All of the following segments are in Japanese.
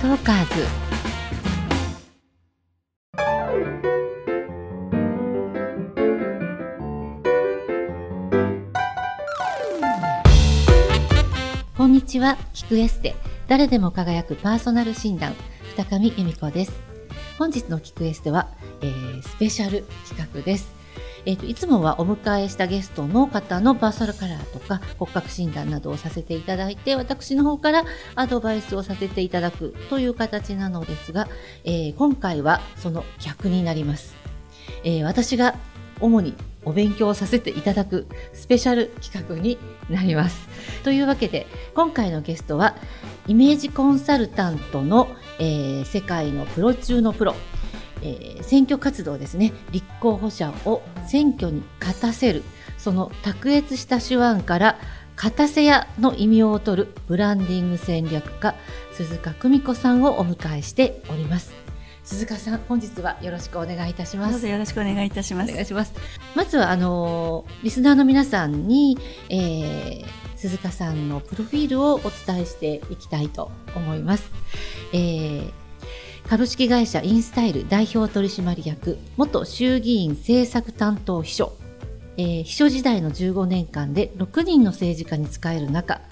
トーカーズ。こんにちは、キクエステ。誰でも輝くパーソナル診断二上由美子です。本日のキクエステは、えー、スペシャル企画です。えーと、いつもはお迎えしたゲストの方のバーサルカラーとか骨格診断などをさせていただいて私の方からアドバイスをさせていただくという形なのですが、えー、今回はその逆になります、えー、私が主にお勉強させていただくスペシャル企画になります。というわけで今回のゲストはイメージコンサルタントの、えー、世界のプロ中のプロえー、選挙活動ですね。立候補者を選挙に勝たせる。その卓越した手腕から勝たせ屋の意味を取るブランディング戦略家鈴鹿久美子さんをお迎えしております。鈴鹿さん本日はよろしくお願いいたします。よろしくお願いいたします。お願いします。まずはあのリスナーの皆さんに、えー、鈴鹿さんのプロフィールをお伝えしていきたいと思います、えー株式会社インスタイル代表取締役元衆議院政策担当秘書、えー、秘書時代の15年間で6人の政治家に仕える中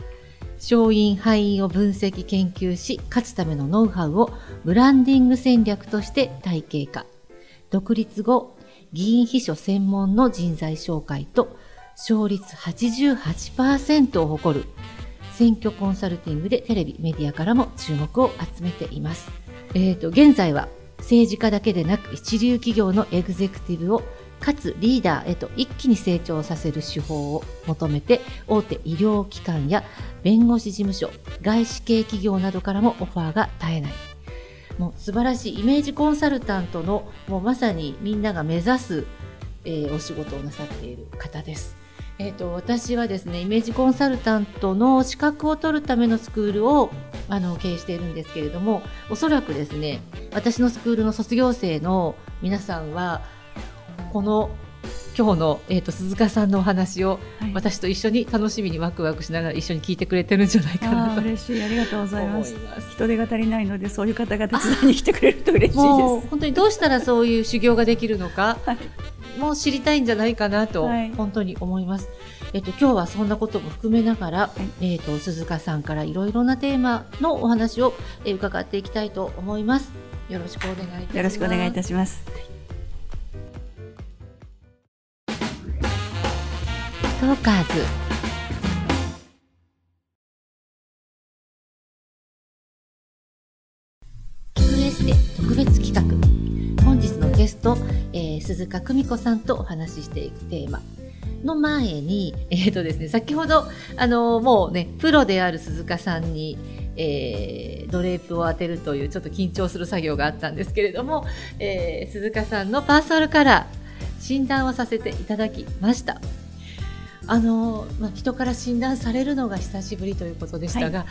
勝因敗因を分析研究し勝つためのノウハウをブランディング戦略として体系化。独立後議員秘書専門の人材紹介と勝率88%を誇る。選挙コンサルティングでテレビメディアからも注目を集めています。えーと、現在は政治家だけでなく一流企業のエグゼクティブをかつリーダーへと一気に成長させる手法を求めて大手医療機関や弁護士事務所外資系企業などからもオファーが絶えないもう素晴らしいイメージコンサルタントのもうまさにみんなが目指す、えー、お仕事をなさっている方です。えーと、私はですねイメージコンサルタントの資格を取るためのスクールをあの経営しているんですけれどもおそらくですね私のスクールの卒業生の皆さんはこの今日の、えーと、鈴鹿さんのお話を、はい、私と一緒に楽しみにワクワクしながら一緒に聞いてくれてるんじゃないかなと嬉しい。ありがとうございます。人手が足りないのでそういう方が手伝いに来てくれると嬉しいです。本当にどうしたらそういう修行ができるのか、はいも知りたいんじゃないかなと、本当に思います。えっと、今日はそんなことも含めながら、はい、えっと、鈴鹿さんからいろいろなテーマのお話を、え伺っていきたいと思います。よろしくお願いいたします。よろしくお願いいたします。トーカーズ特別企画ゲスト、えー、鈴鹿久美子さんとお話ししていくテーマの前に、えーとですね、先ほどあのもうねプロである鈴鹿さんに、えー、ドレープを当てるというちょっと緊張する作業があったんですけれども、えー、鈴鹿さんのパーソナルカラー診断をさせていただきました。あのまあ、人から診断されるのが久しぶりということでしたが、は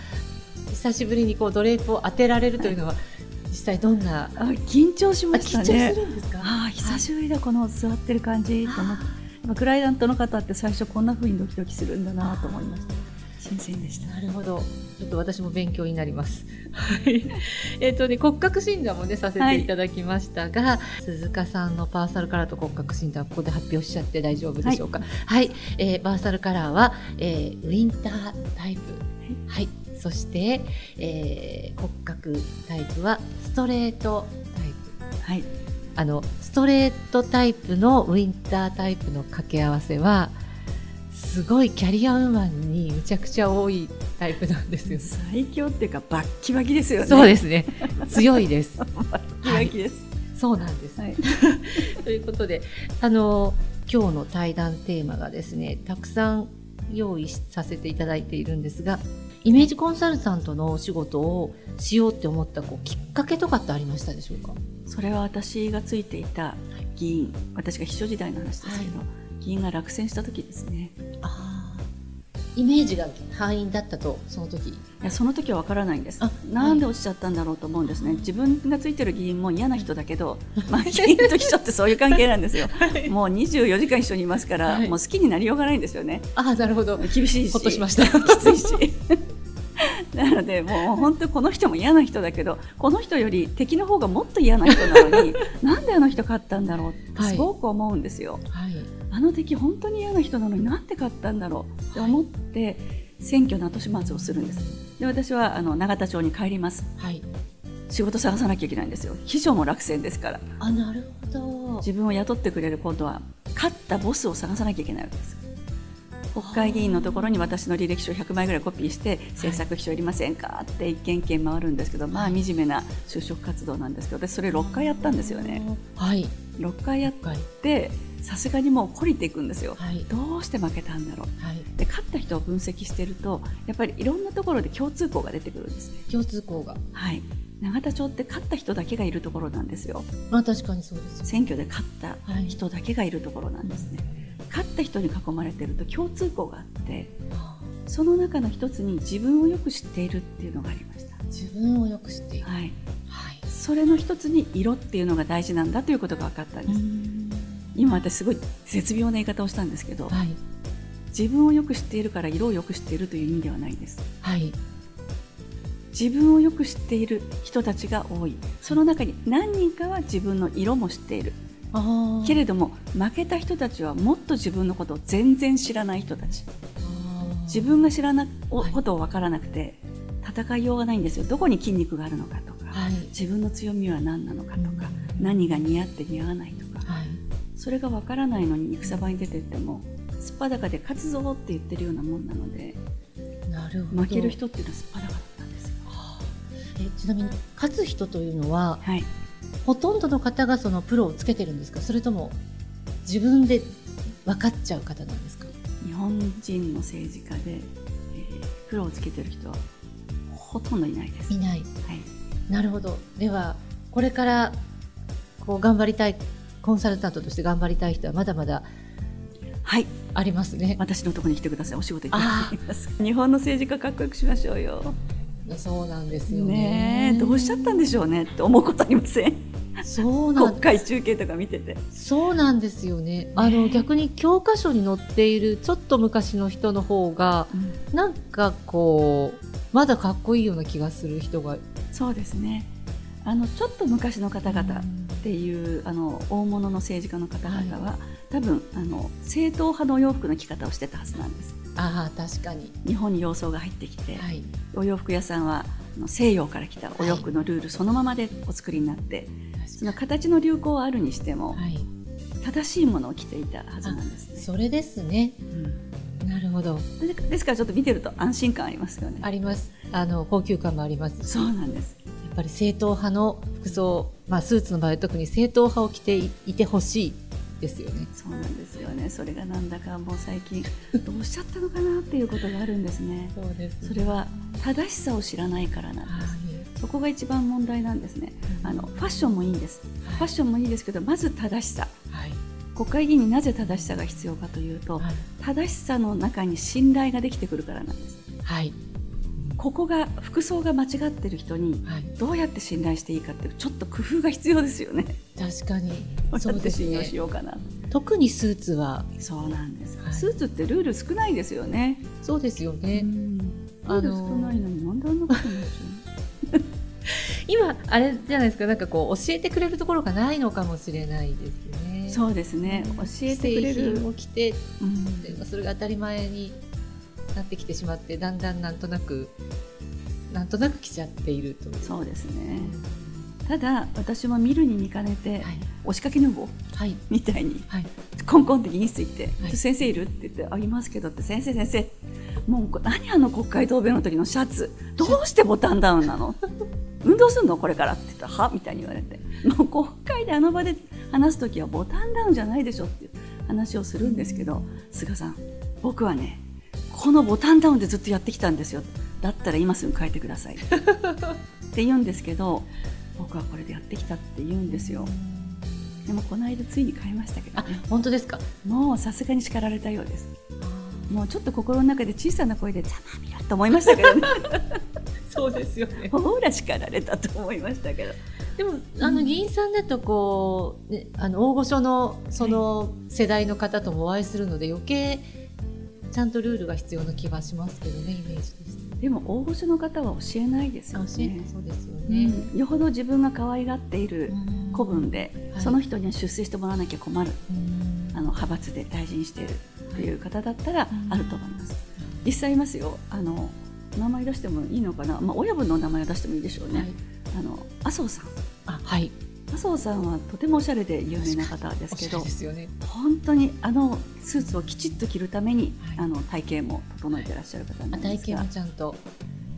い、久しぶりにこうドレープを当てられるというのは、はい実際どんなあ緊張しましたね。あ久しぶりだ、この座ってる感じ。と思って、クライアントの方って最初こんな風にドキドキするんだなと思いました。新鮮でした。なるほど。ちょっと私も勉強になります。はい。えっとね骨格診断もねさせてい。ただきましたが、はい、鈴鹿さんのパーサルカラーと骨格診断ここで発表しちゃって大丈夫でしょうか？はい、はい、えー、パーサルカラーは、えー、ウィンタータイプ。はいそして、えー、骨格タイプはストレートタイプ。はい。あのストレートタイプのウィンタータイプの掛け合わせはすごいキャリアウーマンにむちゃくちゃ多いタイプなんですよ。最強っていうかバッキバキですよね。そうですね。強いです。バッキバキです。はい、そうなんです。はい、ということで、あの今日の対談テーマがですね、たくさん用意させていただいているんですが、イメージコンサルタントのお仕事をしようって思ったこうきっかけとかってありましたでしょうか？それは私がついていた議員私が秘書時代の話ですけど、はい、議員が落選した時ですね。あイメージが敗因だったとその時。いやその時は分からないんです。なんで落ちちゃったんだろうと思うんですね、自分がついてる議員も嫌な人だけど、まあ、議員と秘書ってそういう関係なんですよ、はい、もう24時間一緒にいますから、はい、もう好きになりようがないんですよね。あなるほど。厳しいし。ほっとしました。きつい。しなのでもう本当この人も嫌な人だけどこの人より敵の方がもっと嫌な人なのに なんであの人勝ったんだろうってすごく思うんですよ。はい、あの敵本当に嫌な人なのになんで勝ったんだろうって思って、選挙の後始末をするんです。で私はあの永田町に帰ります。はい。仕事探さなきゃいけないんですよ。秘書も落選ですから。あなるほど。自分を雇ってくれる今度は勝ったボスを探さなきゃいけないわけです国会議員のところに私の履歴書100枚ぐらいコピーして政策秘書いりませんかって一件一件回るんですけど、まあ惨めな就職活動なんですけど私それ6回やったんですよね。はい。6回やってさすがにもう懲りていくんですよ、はい、どうして負けたんだろう、はい、で勝った人を分析しているとやっぱりいろんなところで共通項が出てくるんですね。共通項が。はい。永田町って勝った人だけがいるところなんですよ。まあ確かにそうです。選挙で勝った人だけがいるところなんですね。はい勝った人に囲まれてると共通項があってその中の一つに自分をよく知っているっていうのがありました。自分をよく知っている、はい、はい、それの一つに色っていうのが大事なんだということが分かったんです。今私すごい絶妙な言い方をしたんですけど、はい、自分をよく知っているから色をよく知っているという意味ではないんです、はい、自分をよく知っている人たちが多いその中に何人かは自分の色も知っているけれども負けた人たちはもっと自分のことを全然知らない人たち。自分が知らない。ことを分からなくて、戦いようがないんですよ。どこに筋肉があるのかとか、はい、自分の強みは何なのかとか、うん、何が似合って似合わないとか、はい、それが分からないのに戦場に出てってもすっぱだかで勝つぞって言ってるようなもんなのでなるほど。負ける人っていうのはすっぱだかだったんですよ。えちなみに勝つ人というのは、はい、ほとんどの方がそのプロをつけてるんですか？それとも自分で分かっちゃう方なんですか？日本人の政治家で、えー、プロをつけてる人はほとんどいないです。いない。はい。なるほど。ではこれからこう頑張りたいコンサルタントとして頑張りたい人はまだまだはいありますね。私のところに来てください。お仕事いただきます。日本の政治家かっこよくしましょうよ。そうなんですよね。ねどうしちゃったんでしょうねって思うことありません？そうなん国会中継とか見てて。そうなんですよね。あの逆に教科書に載っているちょっと昔の人の方が、うん、なんかこうまだかっこいいような気がする人が。そうですね。あのちょっと昔の方々っていう、うん、あの大物の政治家の方々は、はい、多分あの正統派のお洋服の着方をしてたはずなんです。ああ確かに。日本に洋装が入ってきて、はい、お洋服屋さんは西洋から来たお洋服のルールそのままでお作りになって、はい、その形の流行はあるにしても、はい、正しいものを着ていたはずなんですね。それですね、うん、なるほど。ですからちょっと見てると安心感ありますよね。あります。あの高級感もあります。そうなんです。やっぱり正統派の服装、まあ、スーツの場合は特に正統派を着ていてほしいですよね。そうなんですよね。それがなんだかもう最近どうしちゃったのかなっていうことがあるんですね。そうです、ね、それは正しさを知らないからなんです。そこが一番問題なんですね。あのファッションもいいんです。ファッションもいいですけど、まず正しさ。はい、国会議員になぜ正しさが必要かというと、はい、正しさの中に信頼ができてくるからなんです。はい。ここが服装が間違ってる人にどうやって信頼していいかってちょっと工夫が必要ですよね。確かに。そうです信用しようかな。特にスーツはそうなんです、はい、スーツってルール少ないですよね。そうですよね。ルール少ないのになんであんなことになっちゃう 今あれじゃないですかなんかこう教えてくれるところがないのかもしれないですね。そうですね。教えてくれる。を着て、うん、それが当たり前になってきてしまってだんだんなんとなくなんとなく来ちゃっているとそうですね、ただ私も見るに見かねて、はい、押しかけ女房、はい、みたいに、はい、コンコンって議員室行って「先生いる?」って言って「ありますけど」って「先生先生もう何あの国会答弁の時のシャツどうしてボタンダウンなの？運動すんのこれから」って言ったら「は?」みたいに言われてもう国会であの場で話す時はボタンダウンじゃないでしょっていう話をするんですけど菅さん僕はねこのボタンダウンでずっとやってきたんですよ。だったら今すぐ変えてください。って言うんですけど僕はこれでやってきたって言うんですよ。でもこの間ついに変えましたけどね。本当ですか？もうさすがに叱られたようです。もうちょっと心の中で小さな声で「ざまみろ」と思いましたけどね。そうですよね。ほら叱られたと思いましたけど。でもあの議員さんだとこう、ね、あの大御所のその世代の方ともお会いするので余計ちゃんとルールが必要な気がしますけどねイメージですでも大御所の方は教えないですよね。そうですよね、うん、よほど自分が可愛がっている子分で、はい、その人には出世してもらわなきゃ困る、あの派閥で大事にしているっていう方だったらあると思います。実際いますよ。あの名前出してもいいのかな、まあ、親分の名前を出してもいいでしょうね。はい、あの麻生さん。あはい麻生さんはとてもおしゃれで有名な方ですけど、ね、本当にあのスーツをきちっと着るために、はい、あの体型も整えてらっしゃる方なんですが、体型もちゃんと。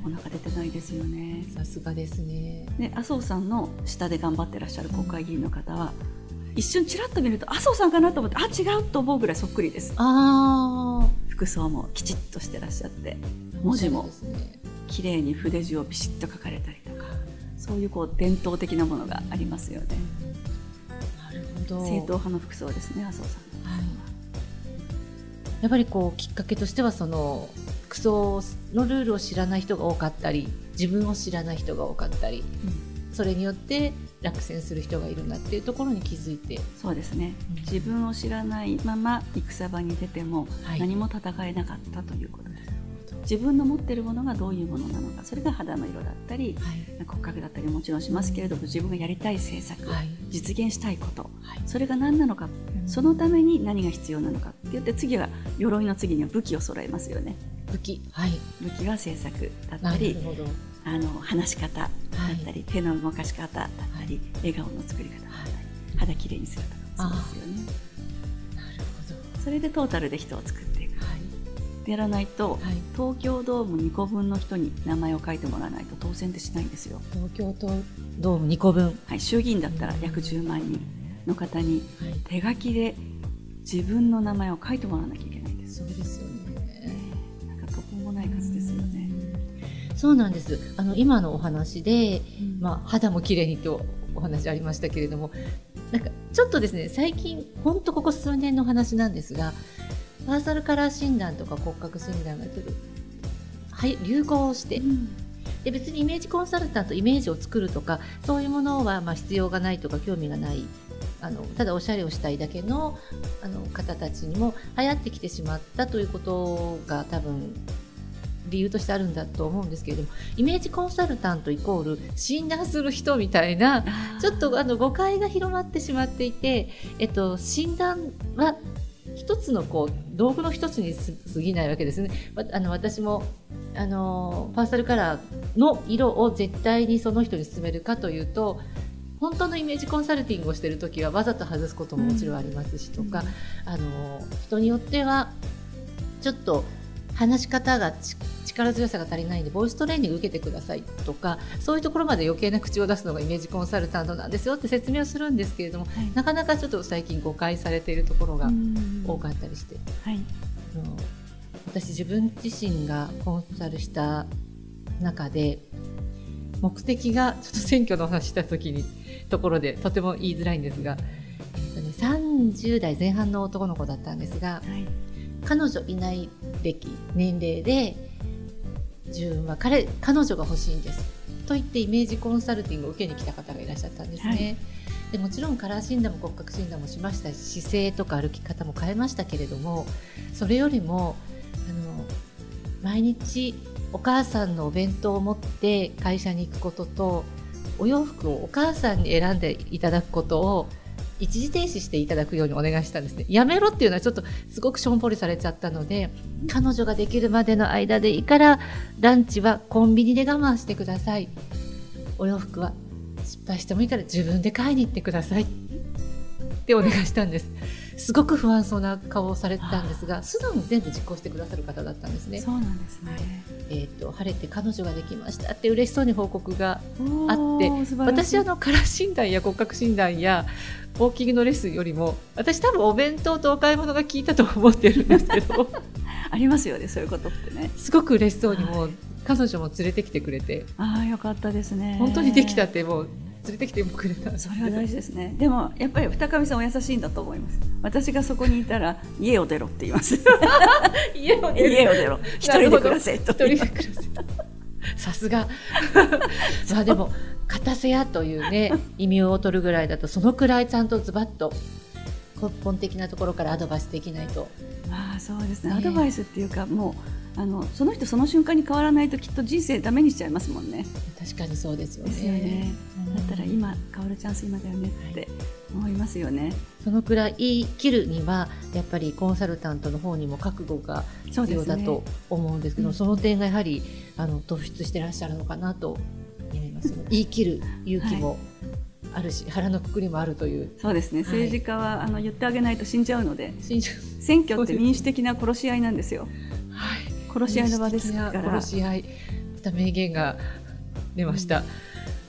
お腹出てないですよね。さすがですね。で麻生さんの下で頑張ってらっしゃる国会議員の方は、うん、一瞬ちらっと見ると麻生さんかなと思ってあ違うと思うぐらいそっくりです。あ服装もきちっとしてらっしゃって文字も綺麗に筆字をビシッと書かれたりそういうこう伝統的なものがありますよね。なるほど。正統派の服装ですね麻生さん、はい、やっぱりこうきっかけとしてはその服装のルールを知らない人が多かったり自分を知らない人が多かったり、うん、それによって落選する人がいるんだっていうところに気づいて。そうですね、うん、自分を知らないまま戦場に出ても何も戦えなかったということです、はい自分の持っているものがどういうものなのかそれが肌の色だったり、はい、骨格だったりもちろんしますけれども自分がやりたい政策、はい、実現したいこと、はい、それが何なのか、そのために何が必要なのかって言って次は鎧の次には武器を揃えますよね。武器、はい、武器は政策だったりあの話し方だったり、手の動かし方だったり、笑顔の作り方だったり、肌きれいにするとかそうですよね。なるほど。それでトータルで人を作っていく。はいやらないと、はい、東京ドーム2個分の人に名前を書いてもらわないと当選ってしないんですよ。東京ドーム2個分、はい、衆議院だったら約10万人の方に手書きで自分の名前を書いてもらわなきゃいけないんです。そうですよね。なんか途方もない数ですよね。そうなんです。あの今のお話で、うん、まあ肌も綺麗にとお話ありましたけれども、なんかちょっとですね最近本当ここ数年の話なんですが。パーソルカラー診断とか骨格診断が来る、はい、流行して、うん、で別にイメージコンサルタントイメージを作るとかそういうものはまあ必要がないとか興味がない。あのただおしゃれをしたいだけのあの方たちにも流行ってきてしまったということが多分理由としてあるんだと思うんですけれどもイメージコンサルタントイコール診断する人みたいなちょっとあの誤解が広まってしまっていて、えっと、診断は一つのこう道具の一つに過ぎないわけですね。あの私もあのパーサルカラーの色を絶対にその人に勧めるかというと本当のイメージコンサルティングをしている時はわざと外すことももちろんありますしとか、うん、あの人によってはちょっと話し方が力強さが足りないんでボイストレーニング受けてくださいとかそういうところまで余計な口を出すのがイメージコンサルタントなんですよって説明をするんですけれども、はい、なかなかちょっと最近誤解されているところが多かったりして、はい、私自分自身がコンサルした中で目的がちょっと選挙の話した時にところでとても言いづらいんですが、えーとね、30代前半の男の子だったんですが、はい彼女いない歴年齢で自分は彼彼女が欲しいんですと言ってイメージコンサルティングを受けに来た方がいらっしゃったんですね。はい、でもちろんカラー診断も骨格診断もしましたし姿勢とか歩き方も変えましたけれどもそれよりもあの毎日お母さんのお弁当を持って会社に行くこととお洋服をお母さんに選んでいただくことを一時停止していただくようにお願いしたんですね。やめろっていうのはちょっとすごくしょんぼりされちゃったので、彼女ができるまでの間でいいから、ランチはコンビニで我慢してください。お洋服は失敗してもいいから自分で買いに行ってください。ってお願いしたんです。すごく不安そうな顔をされてたんですが素直に全部実行してくださる方だったんですね。そうなんですね、えーと、晴れて彼女ができましたって嬉しそうに報告があって私あのカラー診断や骨格診断やウォーキングのレッスンよりも私多分お弁当とお買い物が効いたと思ってるんですけど。ありますよねそういうことってね。すごく嬉しそうにも、はい、彼女も連れてきてくれて。ああよかったですね。本当にできたってもう連れてきてくれたそれは大事ですね。でもやっぱり二上さんお優しいんだと思います。私がそこにいたら家を出ろって言います。家を出ろ家を出ろ。一人で暮らせと一人で暮らせさすが。まあでも片せやというね意味を取るぐらいだとそのくらいちゃんとズバッと根本的なところからアドバイスできないと。ああそうですね、ね、アドバイスっていうかもうあのその人その瞬間に変わらないときっと人生ダメにしちゃいますもんね。確かにそうですよね。よね。だったら今変わるチャンス今だよねって思いますよね。はい、そのくらい言い切るにはやっぱりコンサルタントの方にも覚悟が必要だと思うんですけど、そ、ねうん、その点がやはりあの突出してらっしゃるのかなと思います。言い切る勇気も、はい。あるし腹のくくりもあるという。そうですね、政治家はあの言ってあげないと死んじゃうので。選挙って民主的な殺し合いなんですよ。はい、殺し合いの場ですから。殺し合い。また名言が出ました、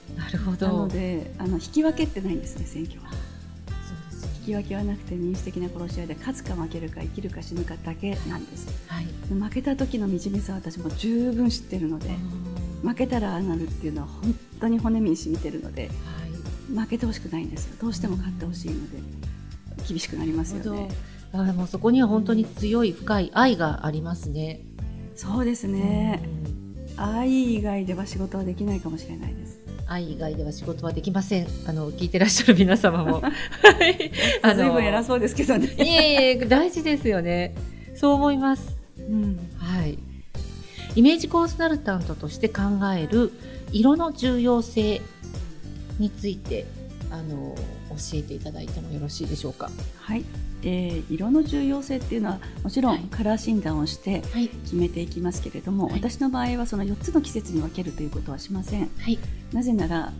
うん、なるほど。なのであの引き分けってないんですね選挙は。引き分けはなくて民主的な殺し合いで勝つか負けるか生きるか死ぬかだけなんです、はい、負けた時の惨めさは私も十分知ってるので負けたらああなるっていうのは本当に骨身に染みてるので、はい。負けてほしくないんですよ。どうしても勝ってほしいので厳しくなりますよね。あもうそこには本当に強い深い愛がありますねそうですね、愛以外では仕事はできないかもしれないです愛以外では仕事はできません。あの聞いてらっしゃる皆様も。はい。あの随偉そうですけどね。いえいえ大事ですよね。そう思います。うん。はい。イメージコンサルタントとして考える色の重要性についてあの教えていただいてもよろしいでしょうか。はい、えー、色の重要性っていうのはもちろんカラー診断をして決めていきますけれども、はい、私の場合はその4つの季節に分けるということはしません。はい、なぜなら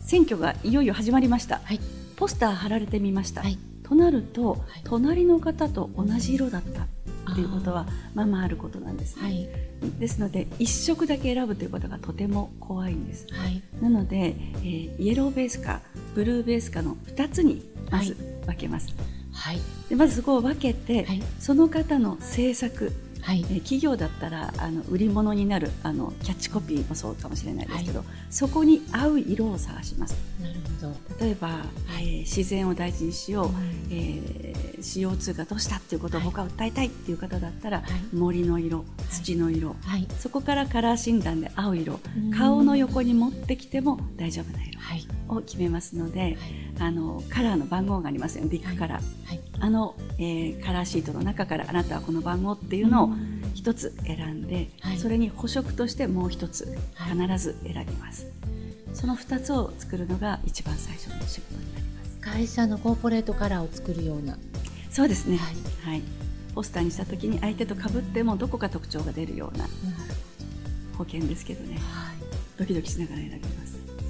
選挙がいよいよ始まりました。はい、ポスター貼られてみました。となると、隣の方と同じ色だったっていうことはまあまああることなんですね。はい、ですので1色だけ選ぶということがとても怖いんです。はい、なので、えー、イエローベースかブルーベースかの2つにまず分けます。はい、でまずそこを分けて、その方の政策はい、企業だったらあの売り物になるあのキャッチコピーもそうかもしれないですけど、はい、そこに合う色を探します。なるほど。例えば、はい、えー、自然を大事にしよう、はい、えー、CO2 がどうしたっていうことを僕は訴えたいっていう方だったら、森の色土の色、そこからカラー診断で合う色顔の横に持ってきても大丈夫な色を決めますので、あのカラーの番号がありますよねビッグカラー、あの、えー、カラーシートの中からあなたはこの番号っていうのを一つ選んで、はい、それに補色としてもう一つ必ず選びます、はい、その2つを作るのが一番最初の仕事になります。会社のコーポレートカラーを作るような。そうですね、はい、はい、ポスターにした時に相手とかぶってもどこか特徴が出るような保険ですけどね、はい、ドキドキしながら選びます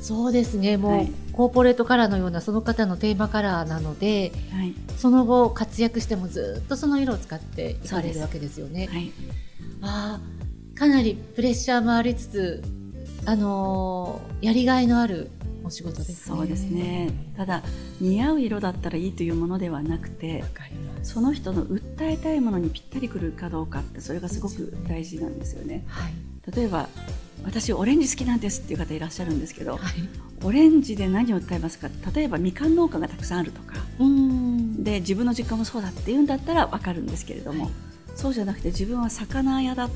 そうですね。もう、はい、コーポレートカラーのようなその方のテーマカラーなので、はい、その後活躍してもずっとその色を使っていかれるわけですよね。はい、あかなりプレッシャーもありつつ、あのー、やりがいのあるお仕事です、ね、そうですね。ただ似合う色だったらいいというものではなくてその人の訴えたいものにぴったりくるかどうかってそれがすごく大事なんですよね。はい、例えば私オレンジ好きなんですっていう方いらっしゃるんですけど、はい、オレンジで何を訴えますか？例えばみかん農家がたくさんあるとか。で自分の実家もそうだっていうんだったら分かるんですけれども、はい、そうじゃなくて自分は魚屋だと。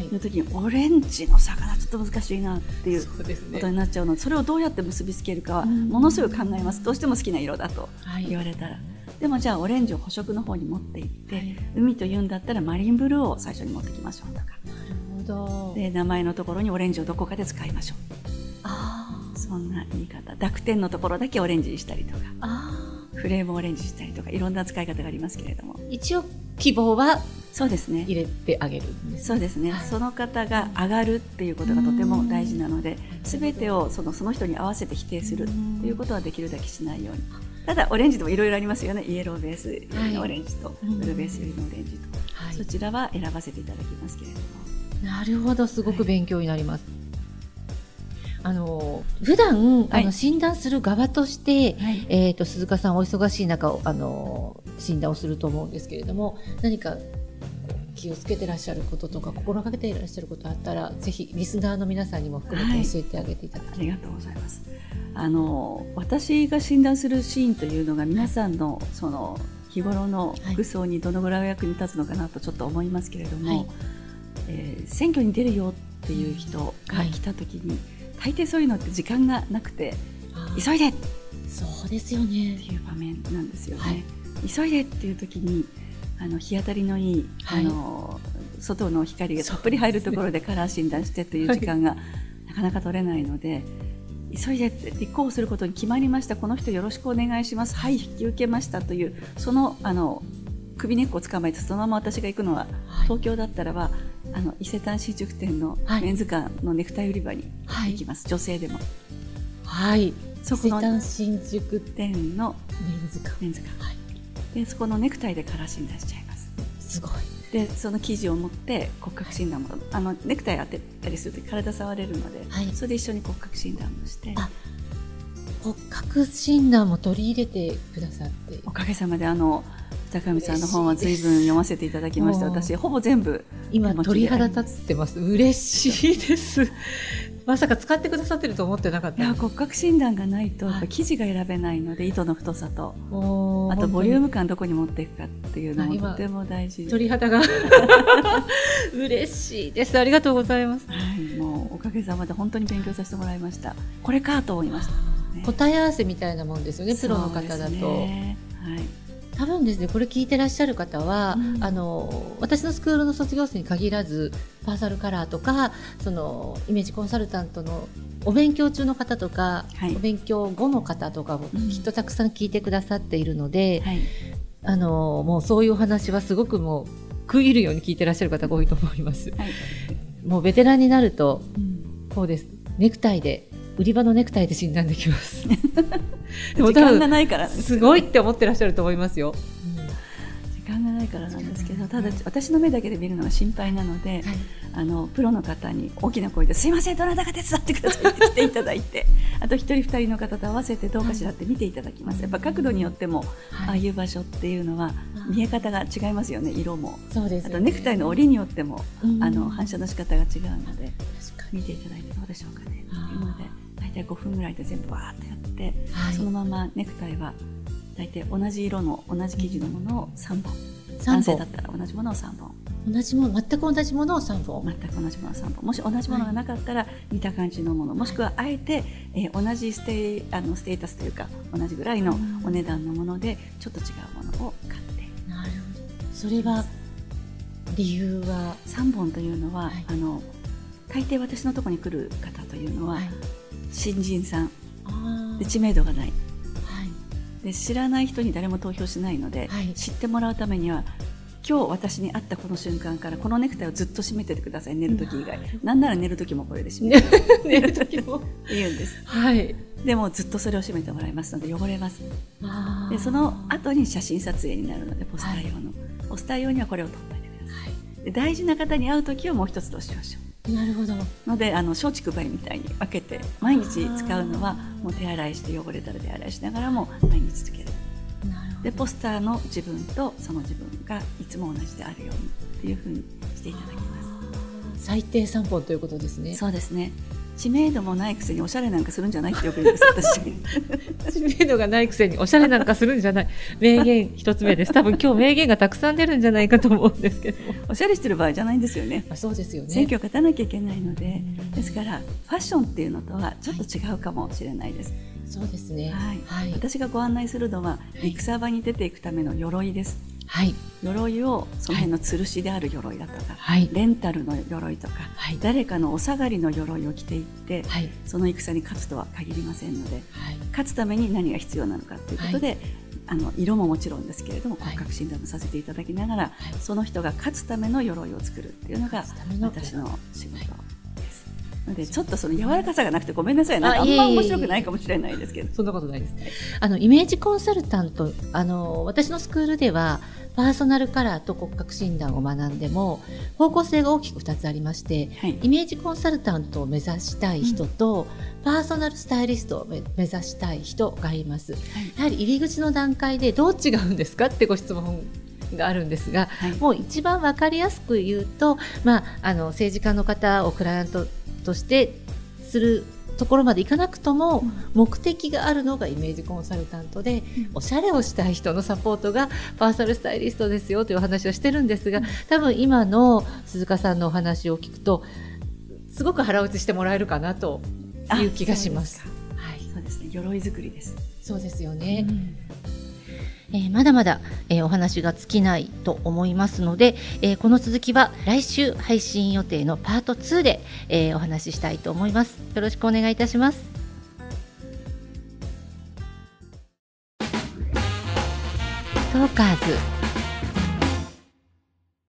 い。う時に、オレンジの魚ちょっと難しいなっていうことになっちゃうの。でそれをどうやって結びつけるかはものすごく考えます。どうしても好きな色だと言われたら。でもじゃあオレンジを補色の方に持っていって、はい、海というんだったらマリンブルーを最初に持ってきましょうとか。ど。で名前のところにオレンジをどこかで使いましょう。あそんな言い方。濁点のところだけオレンジにしたりとか。フレームオレンジしたりとかいろんな使い方がありますけれども。一応希望はそうですね。入れてあげるそうですね、はい、その方が上がるっていうことがとても大事なので全てをそのその人に合わせて否定するっていうことはできるだけしないようにただオレンジでもいろいろありますよね。イエローベースのオレンジと、ブルーベースよりのオレンジと、はい、そちらは選ばせていただきますけれども。なるほど。すごく勉強になります。はいあの普段、はい、あの診断する側として、はい、えっ、ー、と鈴鹿さんお忙しい中あの診断をすると思うんですけれども何か気をつけてらっしゃることとか心がけていらっしゃることあったらぜひリスナーの皆さんにも含めて教えてあげていただき、はい、ありがとうございます。あの私が診断するシーンというのが皆さんのその日頃の服装にどのぐらいお役に立つのかなとちょっと思いますけれども、えー、選挙に出るよっていう人が来た時に、はい、大抵そういうのって時間がなくて急いで！そうですよね。っていう場面なんですよね。はい、急いで！っていう時にあの日当たりのいい、はい、あの外の光がたっぷり入るところでカラー診断してという時間がなかなか取れないので、急いで立候補することに決まりました。この人よろしくお願いします。はい引き受けましたというそのあの首根っこを捕まえてそのまま私が行くのは、はい、東京だったらばあの伊勢丹新宿店のメンズ館のネクタイ売り場に行きます、はい、女性でも。はい。そこの新宿店のメンズ館。メンズ館、はい、でそこのネクタイでカラー診断しちゃいます。すごい。でその生地を持って骨格診断もあのネクタイ当てたりすると体触れるので、はい、それで一緒に骨格診断もして骨格診断も取り入れてくださって。おかげさまであの高見さんの本は随分読ませていただきました。私ほぼ全部今鳥肌立ってます。嬉しいですまさか使ってくださってると思ってなかった。いや骨格診断がないと生地が選べないので、糸の太さと。あとボリューム感どこに持っていくかっていうのもとても大事。鳥肌が 嬉しいです。ありがとうございます、はい、もうおかげさまで本当に勉強させてもらいました。これかと思いました、ね、答え合わせみたいなもんですよねプロの方だと、ね、はい多分ですねこれ聞いてらっしゃる方は、うん、あの私のスクールの卒業生に限らずパーサルカラーとかそのイメージコンサルタントのお勉強中の方とか、はい、お勉強後の方とかもきっとたくさん聞いてくださっているので、うんはい、あのもうそういうお話はすごくもう食い入るように聞いてらっしゃる方が多いと思います。はい、もうベテランになると、うん、こうです。ネクタイで売り場のネクタイで診断できます。時間がないからすごいって思ってらっしゃると思いますよ。時間がないからなんですけどただ私の目だけで見るのが心配なので、はい、あのプロの方に大きな声で「すいませんどなたか手伝ってください」って来ていただいてあと一人二人の方と合わせてどうかしらって見ていただきます、やっぱ角度によっても、はい、ああいう場所っていうのは見え方が違いますよね色も。そうです、ね、あとネクタイの折りによっても、あの反射の仕方が違うので見ていただいてどうでしょうかね。なので大体5分ぐらいで全部わーっとやって、はい、そのままネクタイは大体同じ色の同じ生地のものを3本。男性だったら同じものを3本。同じもの全く同じものを3本。全く同じものを3本。もし同じものがなかったら似た感じのもの、はい、もしくはあえて、えー、同じステあのステータスというか同じぐらいのお値段のものでちょっと違うものを買って。なるほど。それは理由は？3本というのは、はい、あの大抵私のところに来る方というのは、はい、新人さん。で知名度がない、はい、で知らない人に誰も投票しないので、はい、知ってもらうためには今日私に会ったこの瞬間からこのネクタイをずっと締めててください寝る時以外。なんなら寝る時もこれで締めて。寝る時も。言うんです、はい、でもずっとそれを締めてもらいますので汚れます。でその後に写真撮影になるのでポスター用の、ポスター用にはこれを撮っておいてください、で大事な方に会う時をもう一つどうしましょうなるほど。のであの松竹梅みたいに分けて毎日使うのはもう手洗いして汚れたら手洗いしながらも毎日つける。でポスターの自分とその自分がいつも同じであるようにっていうふうにしていただきます。最低3本ということですね。そうですね知名度もないくせにおしゃれなんかするんじゃないってよく言うんです私。知名度がないくせにおしゃれなんかするんじゃない。名言一つ目です。多分今日名言がたくさん出るんじゃないかと思うんですけど。おしゃれしてる場合じゃないんですよね。あそうですよね。選挙勝たなきゃいけないので。ですからファッションっていうのとはちょっと違うかもしれないです、そうですね、はい、はい、私がご案内するのは戦場に出ていくための鎧です、はい、鎧をその辺の吊るしである鎧だとか、はい、レンタルの鎧とか、はい、誰かのお下がりの鎧を着ていって、はい、その戦に勝つとは限りませんので、はい、勝つために何が必要なのかということで、あの色ももちろんですけれども骨格診断もさせていただきながら、その人が勝つための鎧を作るっていうのが私の仕事のでちょっとその柔らかさがなくてごめんなさい。なあんま面白くないかもしれないですけど。そんなことないですあのイメージコンサルタントあの私のスクールではパーソナルカラーと骨格診断を学んでも方向性が大きく2つありまして、はい、イメージコンサルタントを目指したい人と、うん、パーソナルスタイリストを目指したい人がいます、はい、やはり入り口の段階でどう違うんですかってご質問があるんですが、はい、もう一番分かりやすく言うと、まあ、あの政治家の方をクライアントとしてするところまでいかなくとも目的があるのがイメージコンサルタントで、おしゃれをしたい人のサポートがパーソナルスタイリストですよというお話をしてるんですが多分今の鈴鹿さんのお話を聞くとすごく腹落ちしてもらえるかなという気がします。はい、そうですね。鎧作りです。そうですよね。うんえー、まだまだ、えー、お話が尽きないと思いますので、えー、この続きは来週配信予定のパート2で、えお話ししたいと思います。よろしくお願いいたします。トーカーズ。